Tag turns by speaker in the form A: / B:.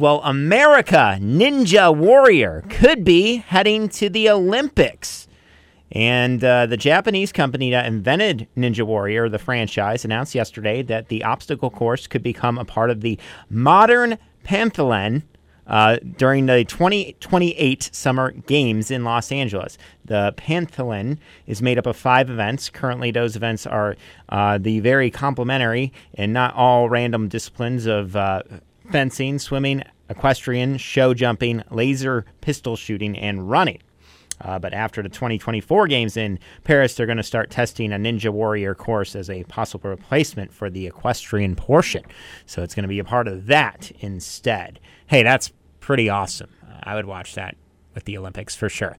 A: Well, American Ninja Warrior could be heading to the Olympics. And uh, the Japanese company that invented Ninja Warrior, the franchise, announced yesterday that the obstacle course could become a part of the modern Pentathlon uh, during the 2028 Summer Games in Los Angeles. The Pentathlon is made up of five events. Currently, those events are uh, the very complementary and not all random disciplines of uh, fencing, swimming, equestrian, show jumping, laser pistol shooting, and running. Uh, but after the 2024 games in Paris, they're going to start testing a Ninja Warrior course as a possible replacement for the equestrian portion. So it's going to be a part of that instead. Hey, that's pretty awesome. I would watch that with the Olympics for sure.